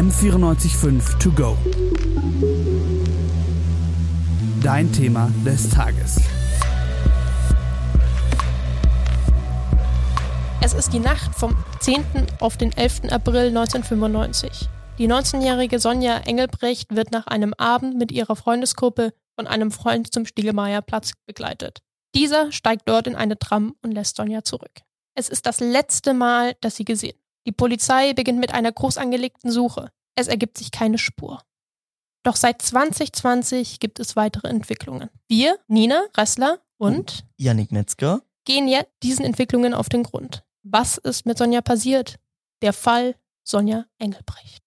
M945 To Go. Dein Thema des Tages. Es ist die Nacht vom 10. auf den 11. April 1995. Die 19-jährige Sonja Engelbrecht wird nach einem Abend mit ihrer Freundesgruppe von einem Freund zum Stiegelmeierplatz begleitet. Dieser steigt dort in eine Tram und lässt Sonja zurück. Es ist das letzte Mal, dass sie gesehen. Die Polizei beginnt mit einer groß angelegten Suche. Es ergibt sich keine Spur. Doch seit 2020 gibt es weitere Entwicklungen. Wir, Nina Ressler und Yannick Metzger gehen jetzt diesen Entwicklungen auf den Grund. Was ist mit Sonja passiert? Der Fall Sonja Engelbrecht.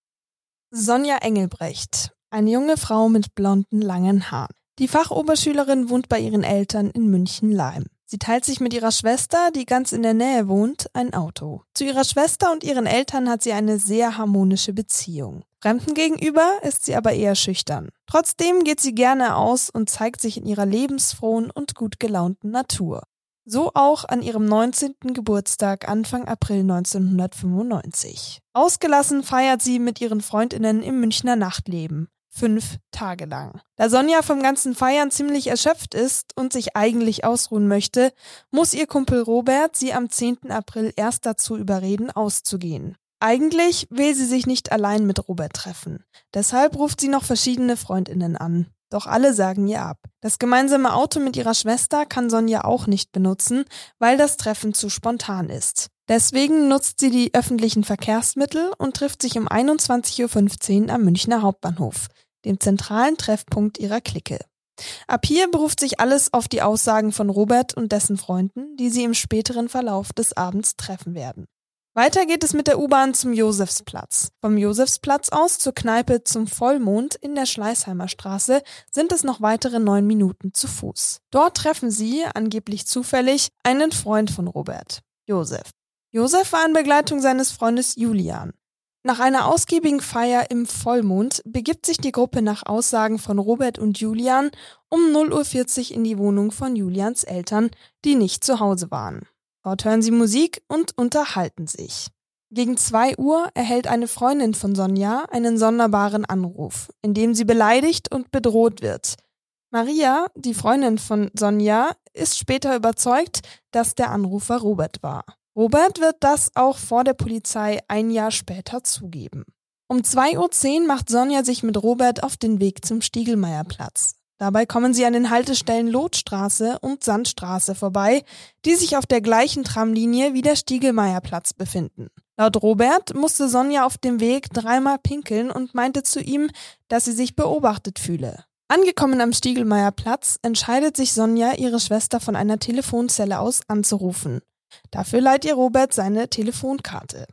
Sonja Engelbrecht, eine junge Frau mit blonden, langen Haaren. Die Fachoberschülerin wohnt bei ihren Eltern in München-Leim. Sie teilt sich mit ihrer Schwester, die ganz in der Nähe wohnt, ein Auto. Zu ihrer Schwester und ihren Eltern hat sie eine sehr harmonische Beziehung. Fremden gegenüber ist sie aber eher schüchtern. Trotzdem geht sie gerne aus und zeigt sich in ihrer lebensfrohen und gut gelaunten Natur. So auch an ihrem 19. Geburtstag Anfang April 1995. Ausgelassen feiert sie mit ihren Freundinnen im Münchner Nachtleben. Fünf Tage lang. Da Sonja vom ganzen Feiern ziemlich erschöpft ist und sich eigentlich ausruhen möchte, muss ihr Kumpel Robert sie am 10. April erst dazu überreden, auszugehen. Eigentlich will sie sich nicht allein mit Robert treffen. Deshalb ruft sie noch verschiedene Freundinnen an. Doch alle sagen ihr ab. Das gemeinsame Auto mit ihrer Schwester kann Sonja auch nicht benutzen, weil das Treffen zu spontan ist. Deswegen nutzt sie die öffentlichen Verkehrsmittel und trifft sich um 21.15 Uhr am Münchner Hauptbahnhof, dem zentralen Treffpunkt ihrer Clique. Ab hier beruft sich alles auf die Aussagen von Robert und dessen Freunden, die sie im späteren Verlauf des Abends treffen werden. Weiter geht es mit der U-Bahn zum Josefsplatz. Vom Josefsplatz aus zur Kneipe zum Vollmond in der Schleißheimer Straße sind es noch weitere neun Minuten zu Fuß. Dort treffen sie, angeblich zufällig, einen Freund von Robert, Josef. Josef war in Begleitung seines Freundes Julian. Nach einer ausgiebigen Feier im Vollmond begibt sich die Gruppe nach Aussagen von Robert und Julian um 0.40 Uhr in die Wohnung von Julians Eltern, die nicht zu Hause waren. Dort hören sie Musik und unterhalten sich. Gegen zwei Uhr erhält eine Freundin von Sonja einen sonderbaren Anruf, in dem sie beleidigt und bedroht wird. Maria, die Freundin von Sonja, ist später überzeugt, dass der Anrufer Robert war. Robert wird das auch vor der Polizei ein Jahr später zugeben. Um 2.10 Uhr macht Sonja sich mit Robert auf den Weg zum Stiegelmeierplatz. Dabei kommen sie an den Haltestellen Lotstraße und Sandstraße vorbei, die sich auf der gleichen Tramlinie wie der Stiegelmeierplatz befinden. Laut Robert musste Sonja auf dem Weg dreimal pinkeln und meinte zu ihm, dass sie sich beobachtet fühle. Angekommen am Stiegelmeierplatz entscheidet sich Sonja, ihre Schwester von einer Telefonzelle aus anzurufen. Dafür leiht ihr Robert seine Telefonkarte.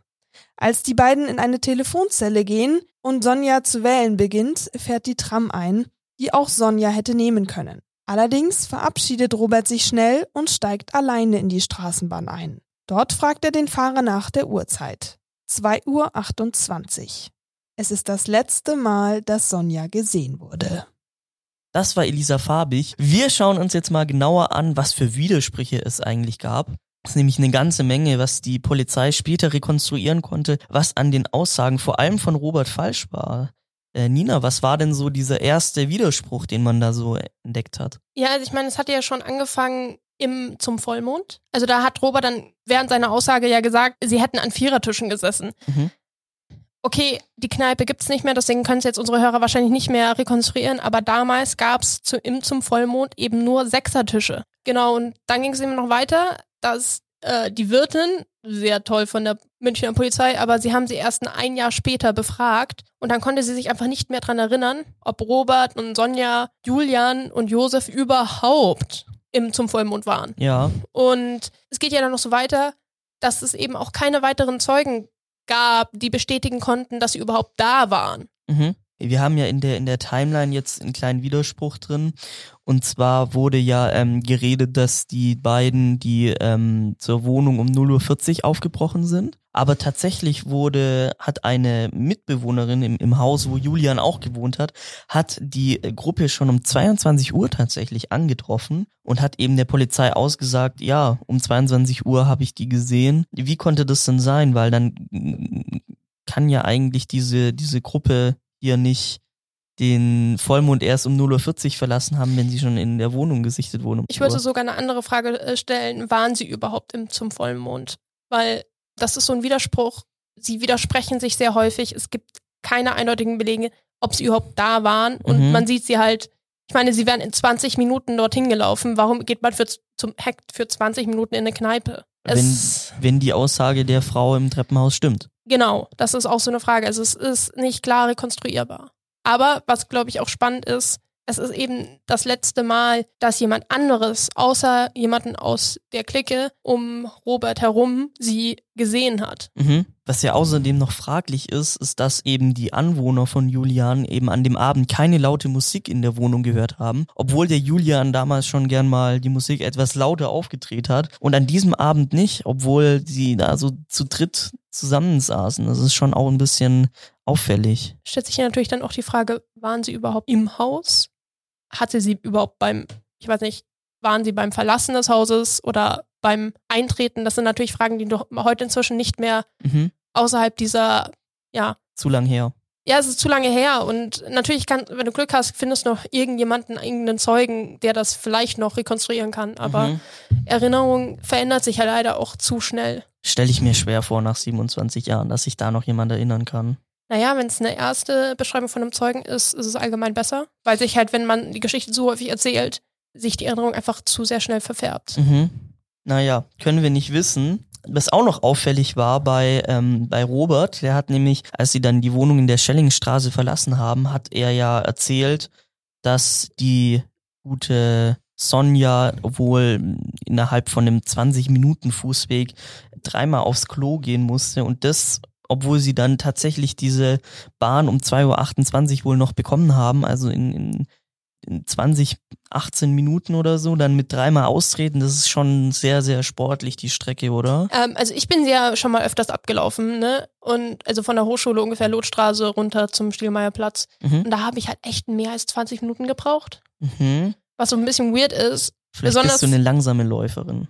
Als die beiden in eine Telefonzelle gehen und Sonja zu wählen beginnt, fährt die Tram ein die auch Sonja hätte nehmen können. Allerdings verabschiedet Robert sich schnell und steigt alleine in die Straßenbahn ein. Dort fragt er den Fahrer nach der Uhrzeit. 2.28 Uhr. Es ist das letzte Mal, dass Sonja gesehen wurde. Das war Elisa Farbig. Wir schauen uns jetzt mal genauer an, was für Widersprüche es eigentlich gab. Das ist nämlich eine ganze Menge, was die Polizei später rekonstruieren konnte, was an den Aussagen vor allem von Robert falsch war. Äh, Nina, was war denn so dieser erste Widerspruch, den man da so entdeckt hat? Ja, also ich meine, es hatte ja schon angefangen im, zum Vollmond. Also da hat Robert dann während seiner Aussage ja gesagt, sie hätten an Vierertischen gesessen. Mhm. Okay, die Kneipe gibt's nicht mehr, deswegen können es jetzt unsere Hörer wahrscheinlich nicht mehr rekonstruieren, aber damals gab's zu, im zum Vollmond eben nur Sechsertische. Genau, und dann ging es eben noch weiter, dass äh, die Wirtin, sehr toll von der Münchner Polizei, aber sie haben sie erst ein Jahr später befragt und dann konnte sie sich einfach nicht mehr dran erinnern, ob Robert und Sonja, Julian und Josef überhaupt im zum Vollmond waren. Ja. Und es geht ja dann noch so weiter, dass es eben auch keine weiteren Zeugen gab, die bestätigen konnten, dass sie überhaupt da waren. Mhm. Wir haben ja in der in der Timeline jetzt einen kleinen Widerspruch drin und zwar wurde ja ähm, geredet, dass die beiden, die ähm, zur Wohnung um 0.40 Uhr aufgebrochen sind. Aber tatsächlich wurde, hat eine Mitbewohnerin im, im Haus, wo Julian auch gewohnt hat, hat die Gruppe schon um 22 Uhr tatsächlich angetroffen und hat eben der Polizei ausgesagt, ja, um 22 Uhr habe ich die gesehen. Wie konnte das denn sein? Weil dann kann ja eigentlich diese, diese Gruppe hier nicht den Vollmond erst um 0.40 Uhr verlassen haben, wenn sie schon in der Wohnung gesichtet wurden. Um ich würde sogar eine andere Frage äh, stellen, waren sie überhaupt im, zum Vollmond? Weil das ist so ein Widerspruch. Sie widersprechen sich sehr häufig. Es gibt keine eindeutigen Belege, ob sie überhaupt da waren. Und Mhm. man sieht sie halt, ich meine, sie wären in 20 Minuten dorthin gelaufen. Warum geht man für, zum Hack für 20 Minuten in eine Kneipe? Es, wenn die Aussage der Frau im Treppenhaus stimmt. Genau, das ist auch so eine Frage. Also es ist nicht klar rekonstruierbar. Aber was, glaube ich, auch spannend ist, es ist eben das letzte Mal, dass jemand anderes, außer jemanden aus der Clique um Robert herum, sie gesehen hat. Mhm. Was ja außerdem noch fraglich ist, ist, dass eben die Anwohner von Julian eben an dem Abend keine laute Musik in der Wohnung gehört haben, obwohl der Julian damals schon gern mal die Musik etwas lauter aufgedreht hat und an diesem Abend nicht, obwohl sie da so zu dritt zusammensaßen. Das ist schon auch ein bisschen auffällig. Stellt sich hier natürlich dann auch die Frage, waren sie überhaupt im Haus? Hatte sie überhaupt beim, ich weiß nicht, waren sie beim Verlassen des Hauses oder beim Eintreten? Das sind natürlich Fragen, die doch heute inzwischen nicht mehr Mhm. außerhalb dieser, ja, Zu lang her. ja, es ist zu lange her und natürlich kann, wenn du Glück hast, findest du noch irgendjemanden, irgendeinen Zeugen, der das vielleicht noch rekonstruieren kann. Aber Mhm. Erinnerung verändert sich ja leider auch zu schnell. Stelle ich mir schwer vor nach 27 Jahren, dass sich da noch jemand erinnern kann. Naja, wenn es eine erste Beschreibung von einem Zeugen ist, ist es allgemein besser, weil sich halt, wenn man die Geschichte so häufig erzählt, sich die Erinnerung einfach zu sehr schnell verfärbt. Mhm. Naja, können wir nicht wissen. Was auch noch auffällig war bei, ähm, bei Robert, der hat nämlich, als sie dann die Wohnung in der Schellingstraße verlassen haben, hat er ja erzählt, dass die gute Sonja wohl innerhalb von einem 20-Minuten-Fußweg dreimal aufs Klo gehen musste und das, obwohl sie dann tatsächlich diese Bahn um 2.28 Uhr wohl noch bekommen haben, also in, in, in 20, 18 Minuten oder so, dann mit dreimal austreten, das ist schon sehr, sehr sportlich, die Strecke, oder? Ähm, also ich bin ja schon mal öfters abgelaufen, ne? Und also von der Hochschule ungefähr Lotstraße runter zum Stielmeierplatz. Mhm. Und da habe ich halt echt mehr als 20 Minuten gebraucht. Mhm. Was so ein bisschen weird ist. Vielleicht Besonders- bist du eine langsame Läuferin.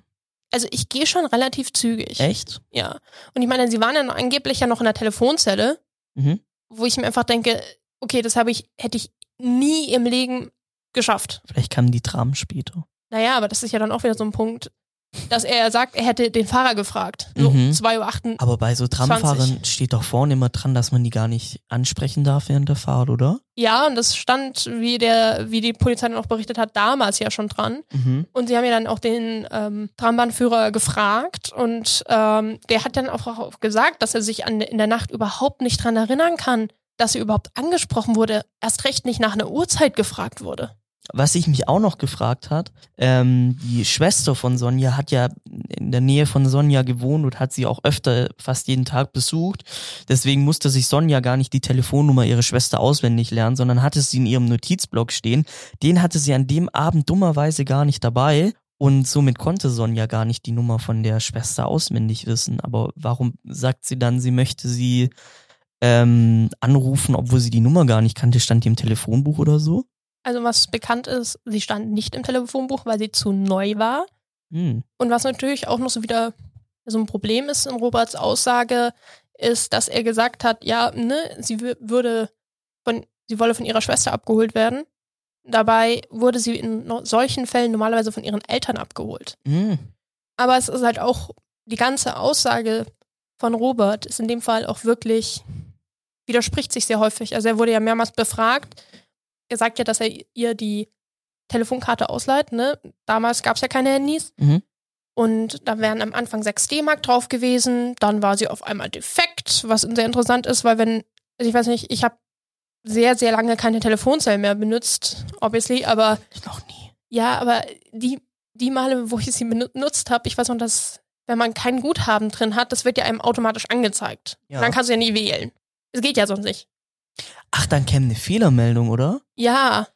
Also ich gehe schon relativ zügig. Echt? Ja. Und ich meine, sie waren ja noch angeblich ja noch in der Telefonzelle, Mhm. wo ich mir einfach denke, okay, das habe ich, hätte ich nie im Leben geschafft. Vielleicht kamen die Dramen später. Naja, aber das ist ja dann auch wieder so ein Punkt, dass er sagt, er hätte den Fahrer gefragt. So Mhm. 2.08 Uhr. Aber bei so Tramfahrern 20. steht doch vorne immer dran, dass man die gar nicht ansprechen darf während der Fahrt, oder? Ja, und das stand, wie der, wie die Polizei dann auch berichtet hat, damals ja schon dran. Mhm. Und sie haben ja dann auch den ähm, Trambahnführer gefragt und ähm, der hat dann auch, auch gesagt, dass er sich an, in der Nacht überhaupt nicht dran erinnern kann, dass er überhaupt angesprochen wurde, erst recht nicht nach einer Uhrzeit gefragt wurde. Was ich mich auch noch gefragt hat, ähm, die Schwester von Sonja hat ja in der Nähe von Sonja gewohnt und hat sie auch öfter fast jeden Tag besucht. Deswegen musste sich Sonja gar nicht die Telefonnummer ihrer Schwester auswendig lernen, sondern hatte sie in ihrem Notizblock stehen. Den hatte sie an dem Abend dummerweise gar nicht dabei. Und somit konnte Sonja gar nicht die Nummer von der Schwester auswendig wissen. Aber warum sagt sie dann, sie möchte sie ähm, anrufen, obwohl sie die Nummer gar nicht kannte? Stand die im Telefonbuch oder so? Also was bekannt ist, sie stand nicht im Telefonbuch, weil sie zu neu war. Hm. Und was natürlich auch noch so wieder so ein Problem ist in Roberts Aussage, ist, dass er gesagt hat, ja, ne, sie wü- würde von, sie wolle von ihrer Schwester abgeholt werden. Dabei wurde sie in solchen Fällen normalerweise von ihren Eltern abgeholt. Hm. Aber es ist halt auch, die ganze Aussage von Robert ist in dem Fall auch wirklich, widerspricht sich sehr häufig. Also er wurde ja mehrmals befragt. Er sagt ja, dass er ihr die Telefonkarte ausleiht, ne? Damals gab es ja keine Handys. Mhm. Und da wären am Anfang 6 D-Mark drauf gewesen. Dann war sie auf einmal defekt, was sehr interessant ist, weil wenn, also ich weiß nicht, ich habe sehr, sehr lange keine Telefonzellen mehr benutzt, obviously, aber noch nie. ja, aber die, die Male, wo ich sie benutzt habe, ich weiß noch, dass, wenn man kein Guthaben drin hat, das wird ja einem automatisch angezeigt. Ja. Dann kannst du ja nie wählen. Es geht ja sonst nicht. Ach, dann käme eine Fehlermeldung, oder? Ja,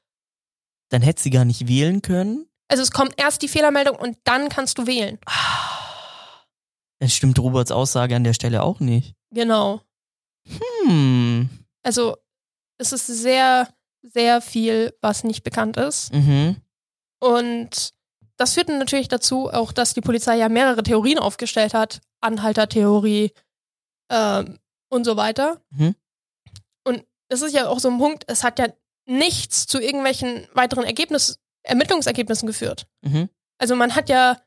Dann hätte sie gar nicht wählen können. also es kommt erst die Fehlermeldung und dann kannst du wählen. Ah. Dann stimmt Roberts Aussage an der Stelle auch nicht. Genau. Hm. Also es ist sehr, sehr viel, was nicht bekannt ist. Mhm. Und das führt natürlich dazu, auch dass die Polizei ja mehrere Theorien aufgestellt hat. Anhaltertheorie ähm, und so weiter. Mhm. Das ist ja auch so ein Punkt, es hat ja nichts zu irgendwelchen weiteren Ergebnis, Ermittlungsergebnissen geführt. Mhm. Also man hat ja,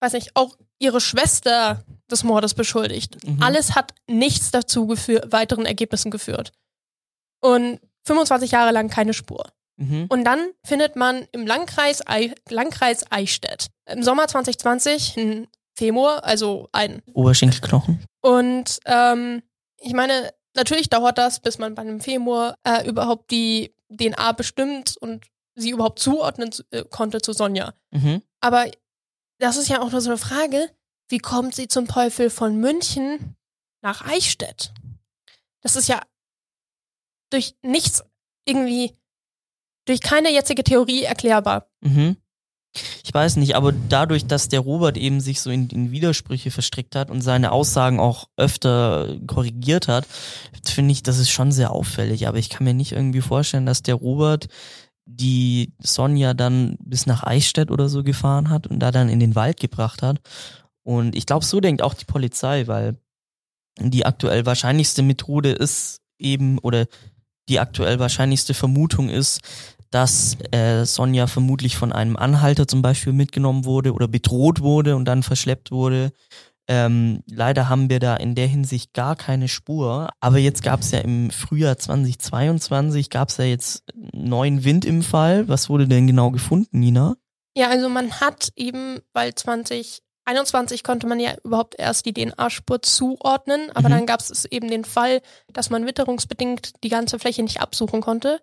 weiß nicht, auch ihre Schwester des Mordes beschuldigt. Mhm. Alles hat nichts dazu geführt, weiteren Ergebnissen geführt. Und 25 Jahre lang keine Spur. Mhm. Und dann findet man im Landkreis, Ei, Landkreis Eichstätt im Sommer 2020 ein Femur, also ein. Oberschenkelknochen. Und ähm, ich meine, natürlich dauert das, bis man bei einem Femur äh, überhaupt die DNA bestimmt und sie überhaupt zuordnen äh, konnte zu Sonja. Mhm. Aber das ist ja auch nur so eine Frage, wie kommt sie zum Teufel von München nach Eichstätt? Das ist ja durch nichts irgendwie, durch keine jetzige Theorie erklärbar. Mhm. Ich weiß nicht, aber dadurch, dass der Robert eben sich so in, in Widersprüche verstrickt hat und seine Aussagen auch öfter korrigiert hat, finde ich, das ist schon sehr auffällig. Aber ich kann mir nicht irgendwie vorstellen, dass der Robert die Sonja dann bis nach Eichstätt oder so gefahren hat und da dann in den Wald gebracht hat. Und ich glaube, so denkt auch die Polizei, weil die aktuell wahrscheinlichste Methode ist eben, oder die aktuell wahrscheinlichste Vermutung ist, dass äh, Sonja vermutlich von einem Anhalter zum Beispiel mitgenommen wurde oder bedroht wurde und dann verschleppt wurde. Ähm, leider haben wir da in der Hinsicht gar keine Spur. Aber jetzt gab es ja im Frühjahr 2022, gab es ja jetzt neuen Wind im Fall. Was wurde denn genau gefunden, Nina? Ja, also man hat eben, weil 2021 konnte man ja überhaupt erst die DNA-Spur zuordnen, aber Mhm. dann gab es eben den Fall, dass man witterungsbedingt die ganze Fläche nicht absuchen konnte.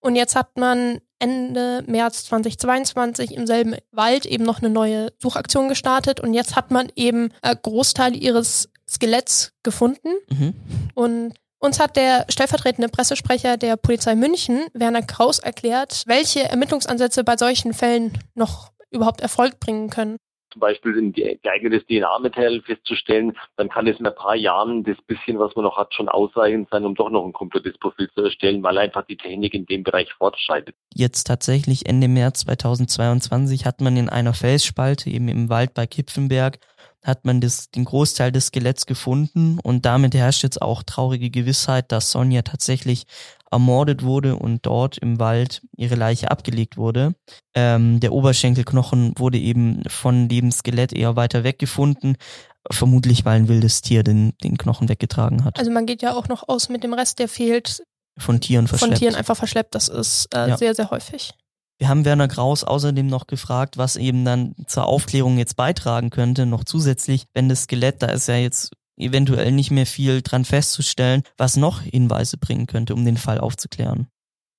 Und jetzt hat man Ende März 2022 im selben Wald eben noch eine neue Suchaktion gestartet und jetzt hat man eben äh, Großteil ihres Skeletts gefunden. Mhm. Und uns hat der stellvertretende Pressesprecher der Polizei München, Werner Kraus, erklärt, welche Ermittlungsansätze bei solchen Fällen noch überhaupt Erfolg bringen können. Zum Beispiel ein ge- geeignetes DNA-Material festzustellen, dann kann es in ein paar Jahren das bisschen, was man noch hat, schon ausreichend sein, um doch noch ein komplettes Profil zu erstellen, weil einfach die Technik in dem Bereich fortschreitet. Jetzt tatsächlich Ende März 2022 hat man in einer Felsspalte eben im Wald bei Kipfenberg hat man das, den Großteil des Skeletts gefunden und damit herrscht jetzt auch traurige Gewissheit, dass Sonja tatsächlich ermordet wurde und dort im Wald ihre Leiche abgelegt wurde. Ähm, der Oberschenkelknochen wurde eben von dem Skelett eher weiter weg gefunden, vermutlich weil ein wildes Tier den, den Knochen weggetragen hat. Also man geht ja auch noch aus mit dem Rest, der fehlt, von Tieren von verschleppt. Tieren einfach verschleppt. Das ist äh, Ja. sehr, sehr häufig. Wir haben Werner Kraus außerdem noch gefragt, was eben dann zur Aufklärung jetzt beitragen könnte, noch zusätzlich, wenn das Skelett, da ist ja jetzt eventuell nicht mehr viel dran festzustellen, was noch Hinweise bringen könnte, um den Fall aufzuklären.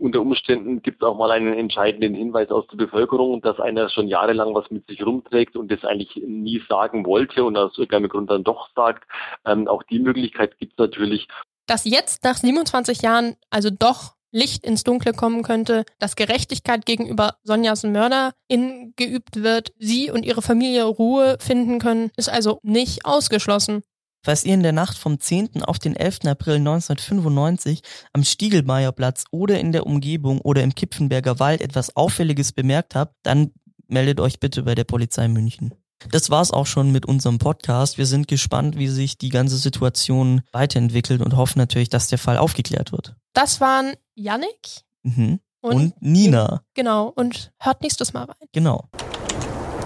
Unter Umständen gibt es auch mal einen entscheidenden Hinweis aus der Bevölkerung, dass einer schon jahrelang was mit sich rumträgt und das eigentlich nie sagen wollte und aus irgendeinem Grund dann doch sagt. Ähm, auch die Möglichkeit gibt es natürlich. Dass jetzt nach 27 Jahren also doch Licht ins Dunkle kommen könnte, dass Gerechtigkeit gegenüber Sonjas Mörder in geübt wird, sie und ihre Familie Ruhe finden können, ist also nicht ausgeschlossen. Falls ihr in der Nacht vom 10. auf den 11. April 1995 am Stiegelmeierplatz oder in der Umgebung oder im Kipfenberger Wald etwas Auffälliges bemerkt habt, dann meldet euch bitte bei der Polizei München. Das war's auch schon mit unserem Podcast. Wir sind gespannt, wie sich die ganze Situation weiterentwickelt und hoffen natürlich, dass der Fall aufgeklärt wird. Das waren Yannick Mhm. und, Und, Nina, genau und hört nächstes Mal rein. genau.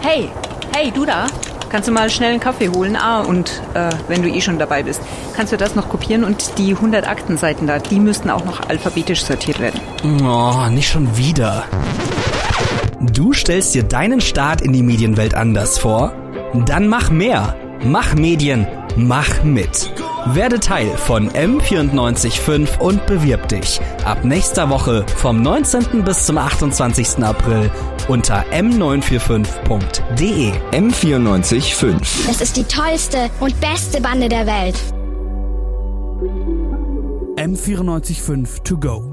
Hey, hey, du da? Kannst du mal schnell einen Kaffee holen? Ah, und äh, wenn du eh schon dabei bist, kannst du das noch kopieren und die 100 Aktenseiten da, die müssten auch noch alphabetisch sortiert werden. Oh, nicht schon wieder. Du stellst dir deinen Start in die Medienwelt anders vor? Dann mach mehr. Mach Medien. Mach mit. Werde Teil von M945 und bewirb dich. Ab nächster Woche vom 19. bis zum 28. April unter m945.de. M945. Das ist die tollste und beste Bande der Welt. M945 to go.